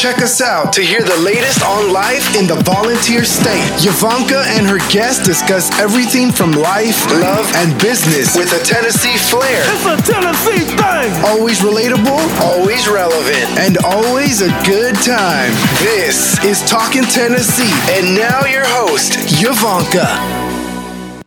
Check us out to hear the latest on life in the volunteer state. Yavanka and her guests discuss everything from life, love, and business with a Tennessee flair. It's a Tennessee thing. Always relatable, always relevant, and always a good time. This is Talking Tennessee, and now your host, Yavanka.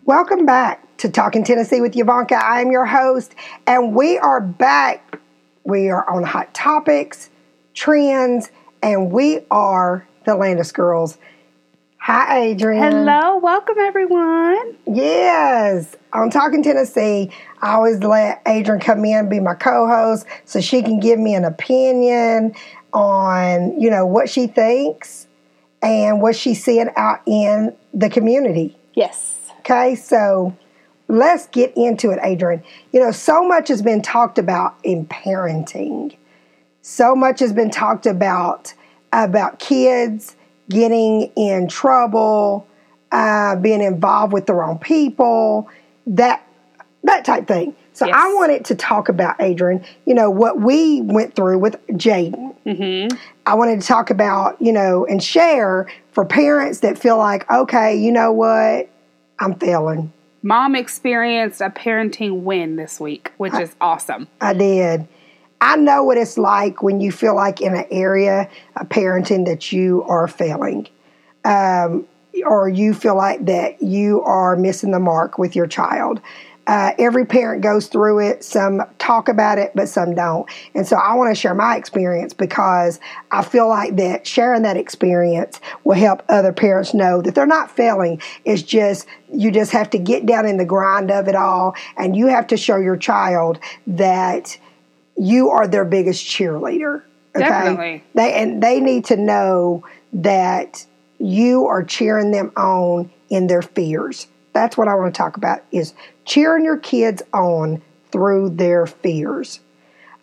Welcome back to Talking Tennessee with Yavanka. I'm your host, and we are back. We are on hot topics, trends, and we are the Landis girls. Hi, Adrian. Hello, welcome everyone. Yes, on Talking Tennessee, I always let Adrian come in be my co-host so she can give me an opinion on you know what she thinks and what she's seeing out in the community. Yes. Okay, so let's get into it, Adrian. You know, so much has been talked about in parenting. So much has been talked about about kids getting in trouble, uh, being involved with the wrong people, that that type thing. So Yes. I wanted to talk about Adrian. You know what we went through with Jaden. Mm-hmm. I wanted to talk about you know and share for parents that feel like okay, you know what, I'm failing. Mom experienced a parenting win this week, which is awesome. I did. I know what it's like when you feel like in an area of parenting that you are failing, um, or you feel like that you are missing the mark with your child. Uh, every parent goes through it. Some talk about it, but some don't. And so I want to share my experience because I feel like that sharing that experience will help other parents know that they're not failing. It's just, you just have to get down in the grind of it all and you have to show your child that you are their biggest cheerleader. Okay? Definitely. They and they need to know that you are cheering them on in their fears. That's what I want to talk about is cheering your kids on through their fears.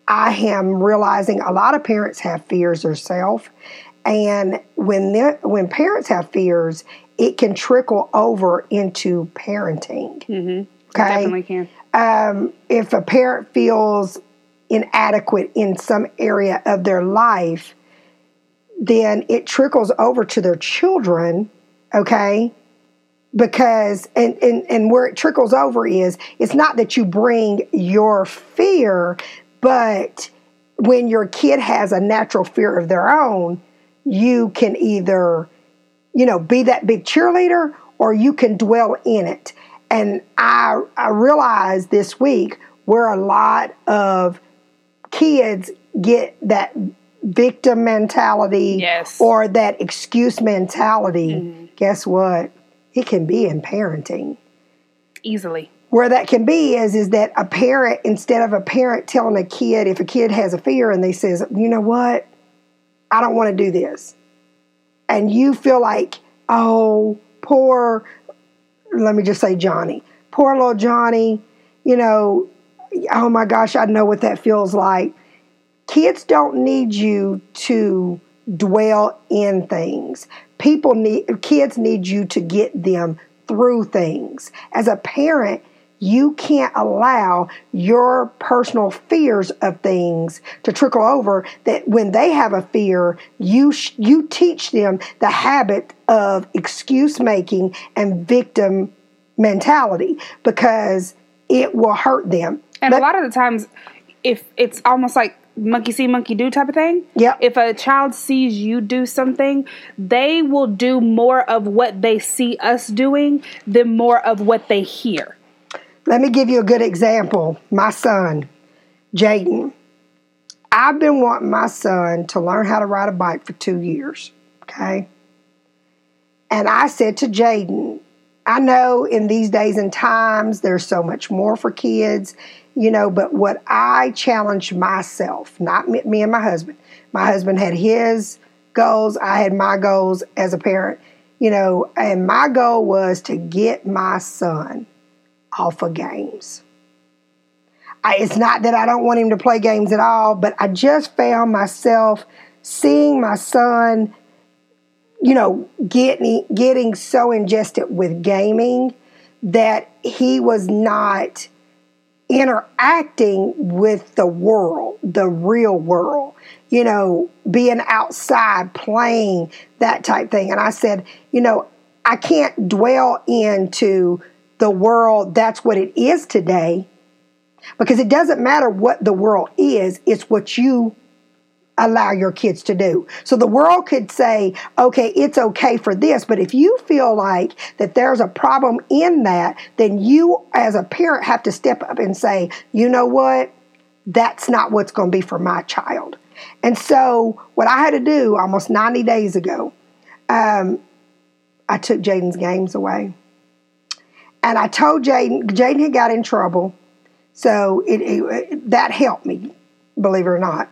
I am realizing a lot of parents have fears themselves, and when when parents have fears, it can trickle over into parenting. Okay, Definitely can. um, if a parent feels inadequate in some area of their life, then it trickles over to their children, okay? Because, and, and, and where it trickles over is, it's not that you bring your fear, but when your kid has a natural fear of their own, you can either you know, be that big cheerleader or you can dwell in it. And I I realized this week where a lot of kids get that victim mentality Yes. or that excuse mentality. Mm-hmm. Guess what? It can be in parenting Easily. where that can be is is that a parent instead of a parent telling a kid if a kid has a fear and they says you know what i don't want to do this and you feel like oh poor let me just say johnny poor little johnny you know oh my gosh i know what that feels like kids don't need you to dwell in things. People need kids need you to get them through things. As a parent, you can't allow your personal fears of things to trickle over that when they have a fear you sh- you teach them the habit of excuse making and victim mentality because it will hurt them And But- a lot of the times, if it's almost like monkey see, monkey do type of thing. Yep. If a child sees you do something, they will do more of what they see us doing than more of what they hear. Let me give you a good example. My son, Jaden. I've been wanting my son to learn how to ride a bike for two years. Okay. And I said to Jaden, I know in these days and times there's so much more for kids, you know, but what I challenged myself, not me, me and my husband. My husband had his goals, I had my goals as a parent, you know, and my goal was to get my son off of games. I, it's not that I don't want him to play games at all, but I just found myself seeing my son, you know, getting getting so ingested with gaming that he was not interacting with the world, the real world. you know, being outside, playing, that type thing. And I said, you know, I can't dwell into the world that's what it is today because it doesn't matter what the world is, it's what you allow your kids to do. So the world could say, okay, it's okay for this, but if you feel like that there's a problem in that, then you as a parent have to step up and say, you know what? That's not what's going to be for my child. And so what I had to do almost 90 days ago, um, I took Jaden's games away. And I told Jaden, Jaden had got in trouble. So it, it, that helped me, believe it or not.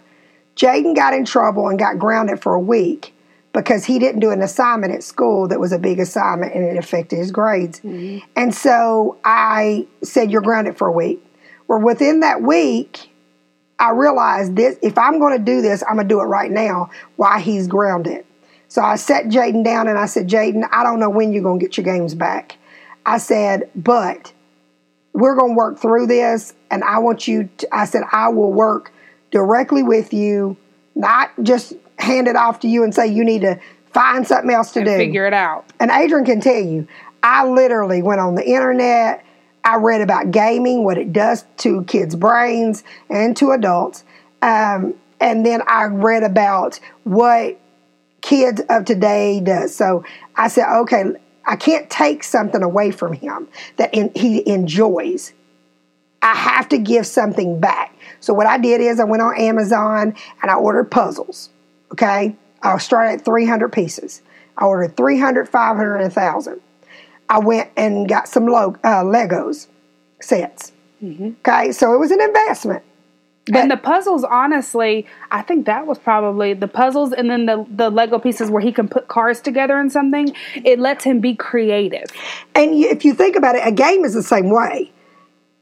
Jaden got in trouble and got grounded for a week because he didn't do an assignment at school that was a big assignment and it affected his grades. Mm-hmm. And so I said, You're grounded for a week. Well, within that week, I realized this if I'm going to do this, I'm going to do it right now while he's grounded. So I sat Jaden down and I said, Jaden, I don't know when you're going to get your games back. I said, but we're going to work through this. And I want you to, I said, I will work directly with you, not just hand it off to you and say you need to find something else to do. Figure it out. And Adrian can tell you, I literally went on the internet. I read about gaming, what it does to kids' brains and to adults. Um, and then I read about what kids of today does. So I said, okay, I can't take something away from him that in, he enjoys. I have to give something back. So what I did is I went on Amazon and I ordered puzzles. Okay, I started at 300 pieces. I ordered 300, 500, and 1,000. I went and got some uh, Legos sets. Mm-hmm. Okay, so it was an investment. But, and the puzzles, honestly, I think that was probably the puzzles, and then the the Lego pieces where he can put cars together and something. It lets him be creative. And if you think about it, a game is the same way.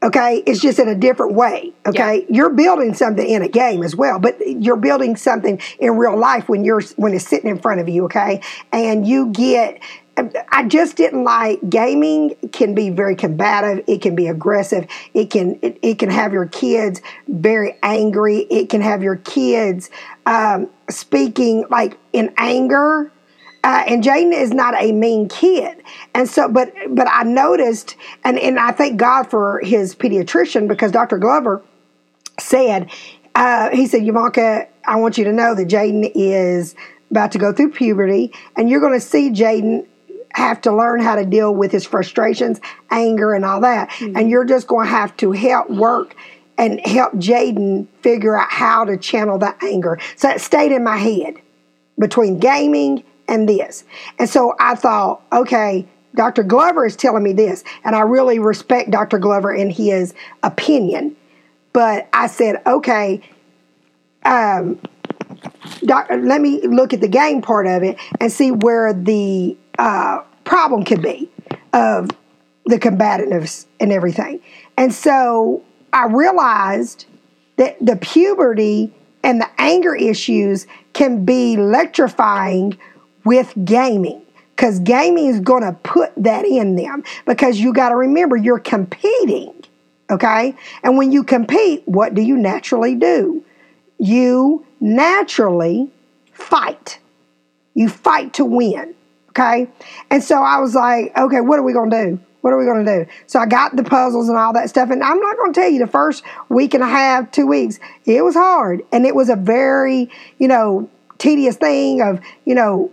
Okay, it's just in a different way. Okay, yeah. you're building something in a game as well, but you're building something in real life when you're when it's sitting in front of you. Okay, and you get I just didn't like gaming can be very combative. It can be aggressive. It can it, it can have your kids very angry. It can have your kids um, speaking like in anger uh, and Jaden is not a mean kid, and so, but but I noticed, and and I thank God for his pediatrician because Dr. Glover said, uh, he said, Yavanka, I want you to know that Jaden is about to go through puberty, and you're going to see Jaden have to learn how to deal with his frustrations, anger, and all that, mm-hmm. and you're just going to have to help work and help Jaden figure out how to channel that anger. So it stayed in my head between gaming and this. And so I thought, okay, Dr. Glover is telling me this, and I really respect Dr. Glover and his opinion. But I said, okay, um, doc, let me look at the game part of it and see where the uh, problem could be of the combativeness and everything. And so I realized that the puberty and the anger issues can be electrifying with gaming because gaming is going to put that in them because you got to remember you're competing okay? And when you compete what do you naturally do? You naturally fight. You fight to win okay? And so i was like okay what are we going to do? What are we going to do? So i got the puzzles and all that stuff and i'm not going to tell you the first week and a half two weeks it was hard and it was a very you know tedious thing of you know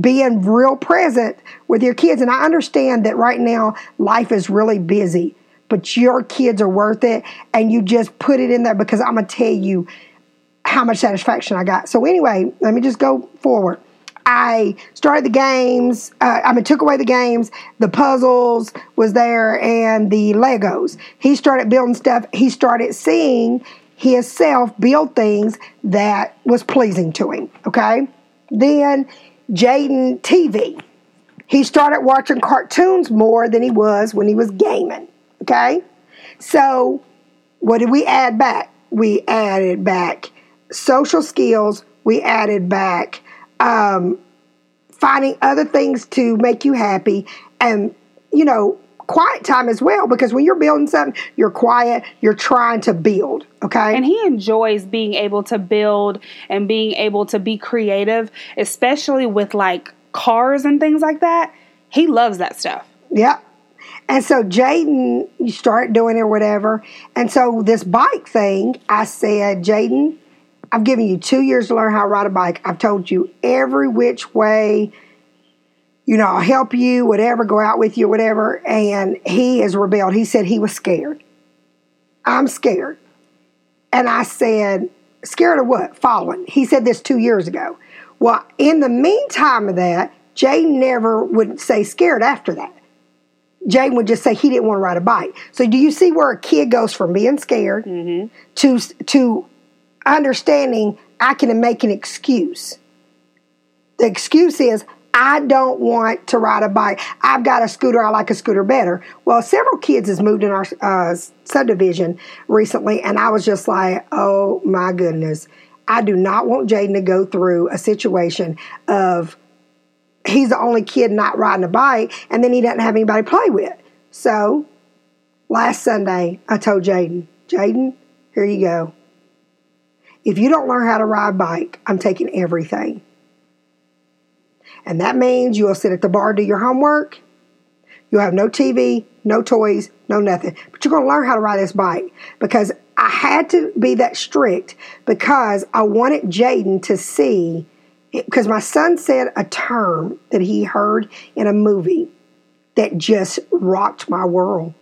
being real present with your kids. And I understand that right now life is really busy, but your kids are worth it. And you just put it in there because I'm going to tell you how much satisfaction I got. So, anyway, let me just go forward. I started the games. Uh, I mean, took away the games. The puzzles was there, and the Legos. He started building stuff. He started seeing himself build things that was pleasing to him. Okay. Then Jaden TV. He started watching cartoons more than he was when he was gaming. Okay? So, what did we add back? We added back social skills, we added back um, finding other things to make you happy, and, you know, quiet time as well because when you're building something, you're quiet, you're trying to build. Okay. And he enjoys being able to build and being able to be creative, especially with like cars and things like that. He loves that stuff. Yep. And so Jaden, you start doing it or whatever. And so this bike thing, I said, Jaden, I've given you two years to learn how to ride a bike. I've told you every which way, you know, I'll help you, whatever, go out with you, whatever. And he has rebelled. He said he was scared. I'm scared. And I said, scared of what? Falling. He said this two years ago. Well, in the meantime of that, Jay never would say scared after that. Jay would just say he didn't want to ride a bike. So do you see where a kid goes from being scared mm-hmm. to to understanding I can make an excuse? The excuse is I don't want to ride a bike. I've got a scooter. I like a scooter better. Well, several kids has moved in our uh, subdivision recently, and I was just like, oh my goodness. I do not want Jaden to go through a situation of he's the only kid not riding a bike, and then he doesn't have anybody to play with. So last Sunday, I told Jaden, Jaden, here you go. If you don't learn how to ride a bike, I'm taking everything. And that means you'll sit at the bar, do your homework. You'll have no TV, no toys, no nothing. But you're going to learn how to ride this bike because I had to be that strict because I wanted Jaden to see because my son said a term that he heard in a movie that just rocked my world.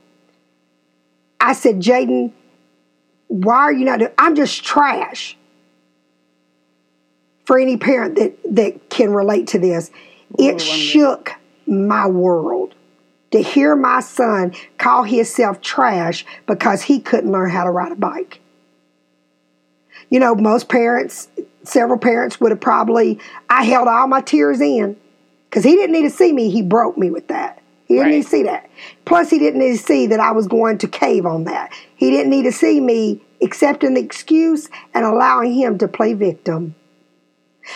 I said, Jaden, why are you not doing? I'm just trash. For any parent that that can relate to this, it shook my world to hear my son call himself trash because he couldn't learn how to ride a bike. You know, most parents, several parents would have probably, I held all my tears in because he didn't need to see me. He broke me with that. He didn't Right. need to see that. Plus, he didn't need to see that I was going to cave on that. He didn't need to see me accepting the excuse and allowing him to play victim.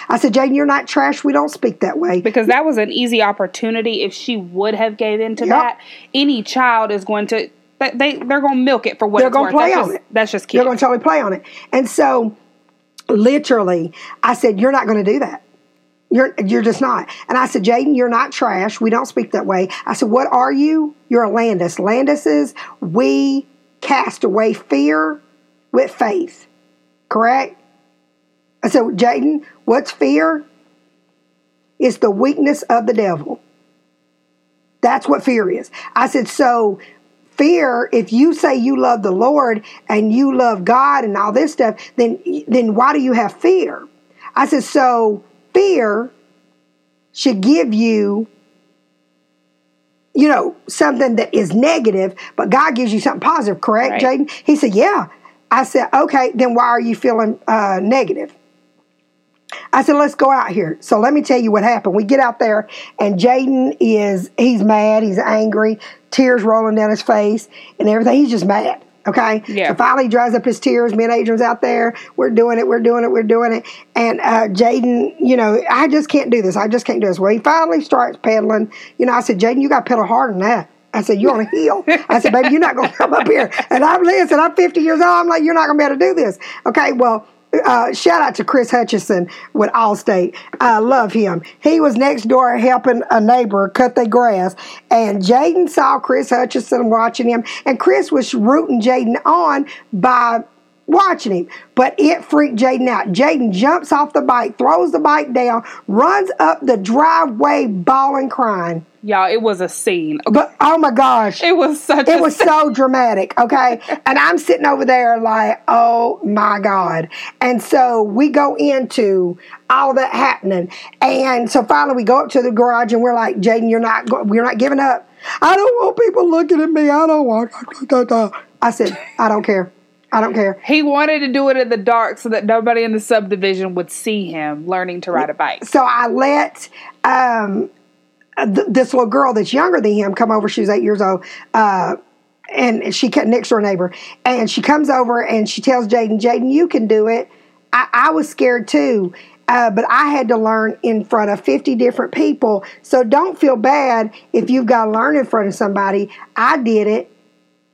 I said, Jaden, you're not trash. We don't speak that way. because that was an easy opportunity if she would have gave in to Yep. that any child is going to they, they they're going to milk it for what They're gonna play that's on just, it. that's just You're going to totally play on it. And so, literally, I said, You're not going to do that. You're, you're just not. And I said, Jaden, you're not trash. We don't speak that way. I said, What are you? You're a Landis. Landises, we cast away fear with faith. Correct? I said, Jaden, what's fear? It's the weakness of the devil. That's what fear is. I said, so fear, if you say you love the Lord and you love God and all this stuff, then then why do you have fear? I said, so fear should give you you know, something that is negative, but God gives you something positive, correct, Right. Jaden? He said, Yeah. I said, Okay, then why are you feeling uh, negative? I said, let's go out here. So let me tell you what happened. We get out there, and Jaden is, he's mad, he's angry, tears rolling down his face, and everything. He's just mad. Okay. Yeah. So finally, he dries up his tears. Me and Adrian's out there. We're doing it. We're doing it. We're doing it. And uh, Jaden, you know, I just can't do this. I just can't do this. Well, he finally starts pedaling. You know, I said, Jaden, you got to pedal harder than that. I said, you're on a hill. I said, baby, you're not going to come up here. And I'm listen, I'm 50 years old. I'm like, you're not going to be able to do this. Okay. Well, uh, shout out to Chris Hutchison with Allstate. I love him. He was next door helping a neighbor cut their grass, and Jaden saw Chris Hutchison watching him, and Chris was rooting Jaden on by watching him. But it freaked Jaden out. Jaden jumps off the bike, throws the bike down, runs up the driveway, bawling, crying. Y'all it was a scene okay. But oh my gosh, it was such it was so dramatic, okay? And I'm sitting over there like, oh my God. And so we go into all that happening. And so finally we go up to the garage and we're like, Jaden, you're not go- you're not giving up. I don't want people looking at me. I don't want I said, I don't care. I don't care. he wanted to do it in the dark so that nobody in the subdivision would see him learning to ride a bike So I let um, th- this little girl that's younger than him come over. She was eight years old. Uh, and she cut next door neighbor. And she comes over and she tells Jaden, Jaden, you can do it. I, I was scared too. Uh, but I had to learn in front of 50 different people. So don't feel bad if you've got to learn in front of somebody. I did it.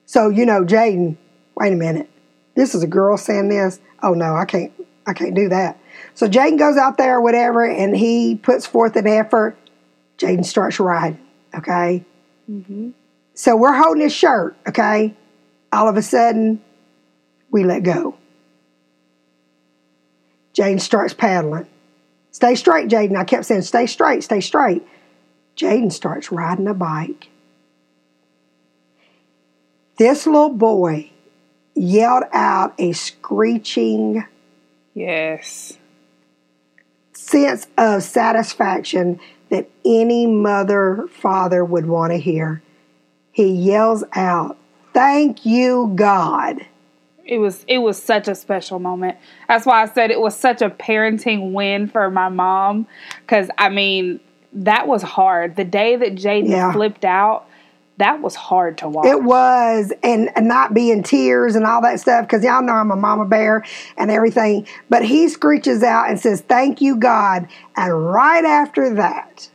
So, you know, Jaden, wait a minute. This is a girl saying this. Oh no, I can't I can't do that. So Jaden goes out there, whatever, and he puts forth an effort. Jaden starts riding, okay? Mm-hmm. So we're holding his shirt, okay? All of a sudden, we let go. Jaden starts paddling. Stay straight, Jaden. I kept saying, stay straight, stay straight. Jaden starts riding a bike. This little boy yelled out a screeching Yes. sense of satisfaction that any mother, father would want to hear. He yells out, Thank you, God. It was it was such a special moment. That's why I said it was such a parenting win for my mom cuz I mean, that was hard. The day that Jaden Yeah. flipped out, that was hard to watch. It was, and, and not be in tears and all that stuff, because y'all know I'm a mama bear and everything. But he screeches out and says, Thank you, God. And right after that,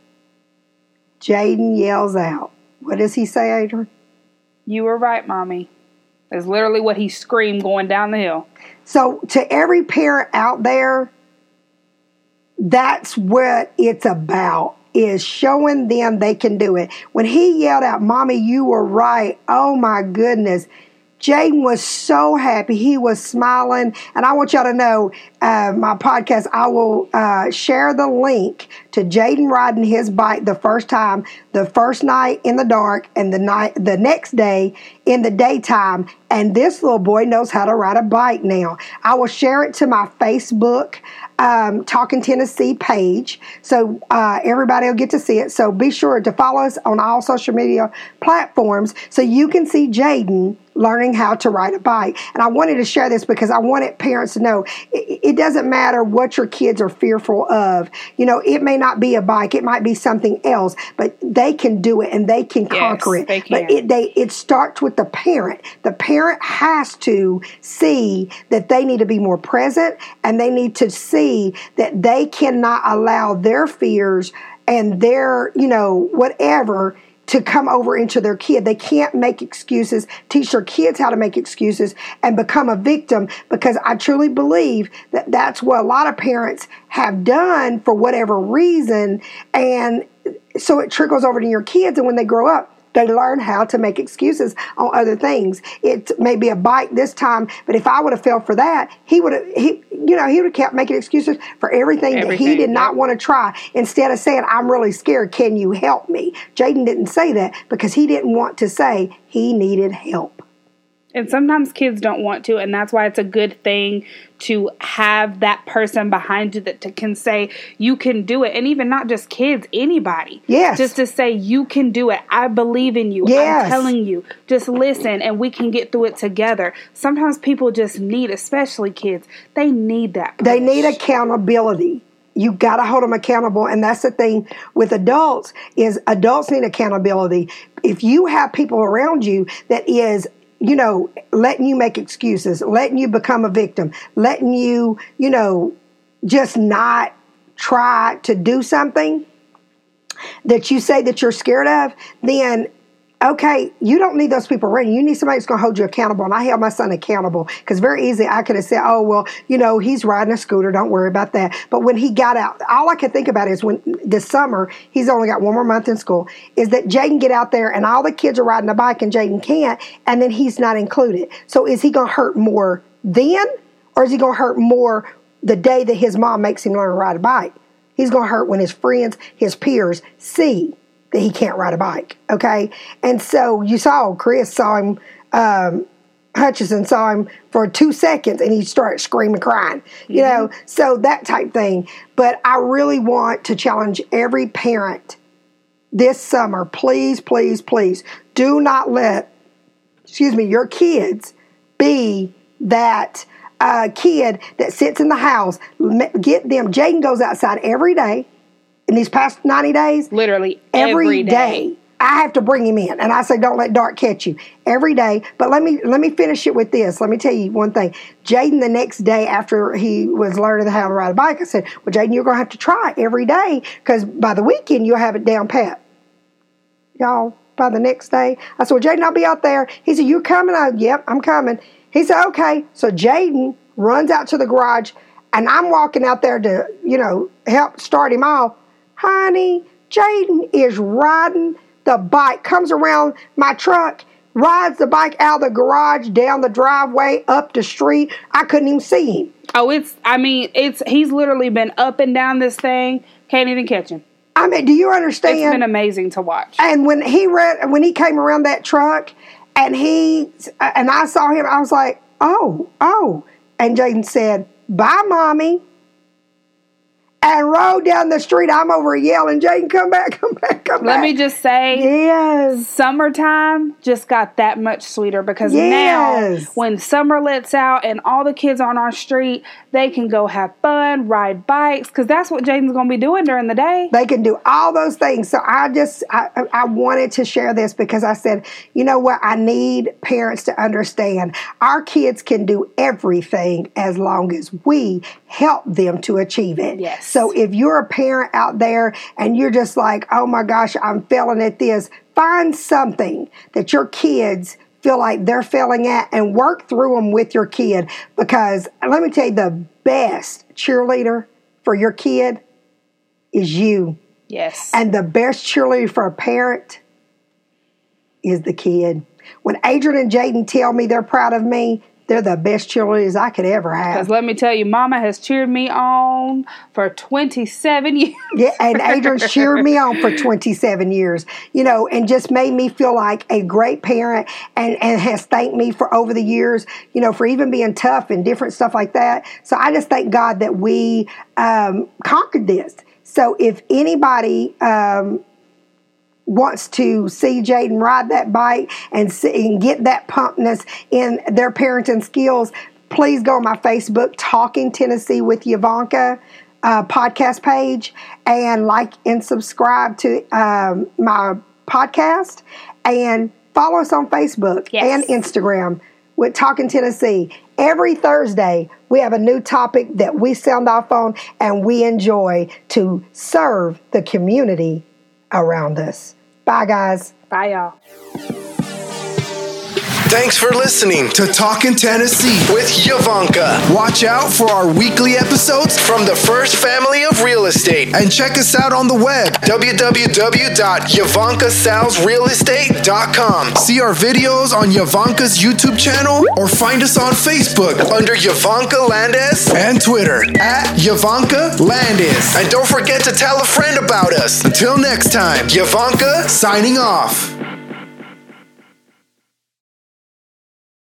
Jaden yells out, What does he say, Adrian? You were right, mommy. That's literally what he screamed going down the hill. So, to every parent out there, that's what it's about is showing them they can do it. When he yelled out, Mommy, you were right. Oh my goodness. Jaden was so happy. He was smiling. And I want y'all to know uh, my podcast, I will uh, share the link to Jaden riding his bike the first time, the first night in the dark, and the night the next day in the daytime. And this little boy knows how to ride a bike now. I will share it to my Facebook um, Talking Tennessee page. So uh, everybody will get to see it. So be sure to follow us on all social media platforms so you can see Jaden learning how to ride a bike. And I wanted to share this because I wanted parents to know it, it doesn't matter what your kids are fearful of. You know, it may not be a bike, it might be something else, but they can do it and they can conquer it. they But it they it starts with the parent. The parent has to see that they need to be more present and they need to see that they cannot allow their fears and their, you know, whatever to come over into their kid. They can't make excuses, teach their kids how to make excuses and become a victim because I truly believe that that's what a lot of parents have done for whatever reason. And so it trickles over to your kids. And when they grow up, they learn how to make excuses on other things. It may be a bike this time, but if I would have fell for that, he would have he you know, he would have kept making excuses for everything, that he Everything, did not want to try. Instead of saying, I'm really scared, can you help me? Jaden didn't say that because he didn't want to say he needed help. And sometimes kids don't want to, and that's why it's a good thing to have that person behind you that to, can say you can do it, and even not just kids, anybody. Yes. just to say you can do it. I believe in you. Yes. I'm telling you. Just listen, and we can get through it together. Sometimes people just need, especially kids, they need that. They need accountability. You got to hold them accountable, and that's the thing with adults is adults need accountability. If you have people around you that is, you know, letting you make excuses, letting you become a victim, letting you, you know, just not try to do something that you say that you're scared of, then okay, you don't need those people around you. Need somebody that's going to hold you accountable. And I held my son accountable because very easy I could have said, oh, well, you know, he's riding a scooter. Don't worry about that. But when he got out, all I could think about is when this summer, he's only got one more month in school, is that Jaden get out there and all the kids are riding a bike and Jaden can't, and then he's not included. So is he going to hurt more then or is he going to hurt more the day that his mom makes him learn to ride a bike? He's going to hurt when his friends, his peers see that he can't ride a bike. Okay. And so you saw Chris saw him, um, Hutchison saw him for two seconds and he started screaming, crying, you know, so that type thing. But I really want to challenge every parent this summer, please, please, please do not let, excuse me, your kids be that uh, kid that sits in the house. Get them. Jaden goes outside every day in these past 90 days literally every every day. day. I have to bring him in, and I say, "Don't let dark catch you." Every day, but let me let me finish it with this. Let me tell you one thing. Jaden, the next day after he was learning how to ride a bike, I said, "Well, Jaden, you're going to have to try every day because by the weekend you'll have it down pat." Y'all, by the next day, I said, "Well, Jaden, I'll be out there." He said, "You coming?" I, "Yep, I'm coming." He said, "Okay." So Jaden runs out to the garage, and I'm walking out there to, you know, help start him off. Honey, Jaden is riding the bike, comes around my truck, rides the bike out of the garage, down the driveway, up the street. I couldn't even see him. Oh, it's. I mean, it's. He's literally been up and down this thing. Can't even catch him. I mean, do you understand? It's been amazing to watch. And when he read, when he came around that truck, and he uh, and I saw him, I was like, oh, oh. And Jaden said, bye, mommy. And rode down the street. I'm over yelling, Jaden, come back, come back, come Let back. Let me just say, Yes. summertime just got that much sweeter because Yes. now when summer lets out and all the kids on our street, they can go have fun, ride bikes, because that's what Jaden's going to be doing during the day. They can do all those things. So I just I, I wanted to share this because I said, you know what? I need parents to understand our kids can do everything as long as we help them to achieve it. Yes. So if you're a parent out there and you're just like, oh my gosh, I'm failing at this, find something that your kids feel like they're failing at and work through them with your kid because let me tell you the best cheerleader for your kid is you. Yes. And the best cheerleader for a parent is the kid. When Adrian and Jaden tell me they're proud of me, they're the best cheerleaders I could ever have. Because let me tell you, Mama has cheered me on for 27 years. Yeah, and Adrian's cheered me on for 27 years, you know, and just made me feel like a great parent and, and has thanked me for over the years, you know, for even being tough and different stuff like that. So I just thank God that we um, conquered this. So if anybody um, wants to see Jaden ride that bike and see, and get that pumpness in their parenting skills, please go on my Facebook, Talking Tennessee with Yavanka uh, podcast page, and like and subscribe to um, my podcast, and follow us on Facebook Yes. and Instagram with Talking Tennessee. Every Thursday, we have a new topic that we sound off on and we enjoy to serve the community around us. Bye, guys. Bye, y'all. Thanks for listening to Talkin' Tennessee with Yavanka. Watch out for our weekly episodes from the First Family of Real Estate and check us out on the web www.yavankasalesrealestate.com. See our videos on Yavanka's YouTube channel or find us on Facebook under Yavanka Landis and Twitter at Yavanka Landis. And don't forget to tell a friend about us. Until next time, Yavanka signing off.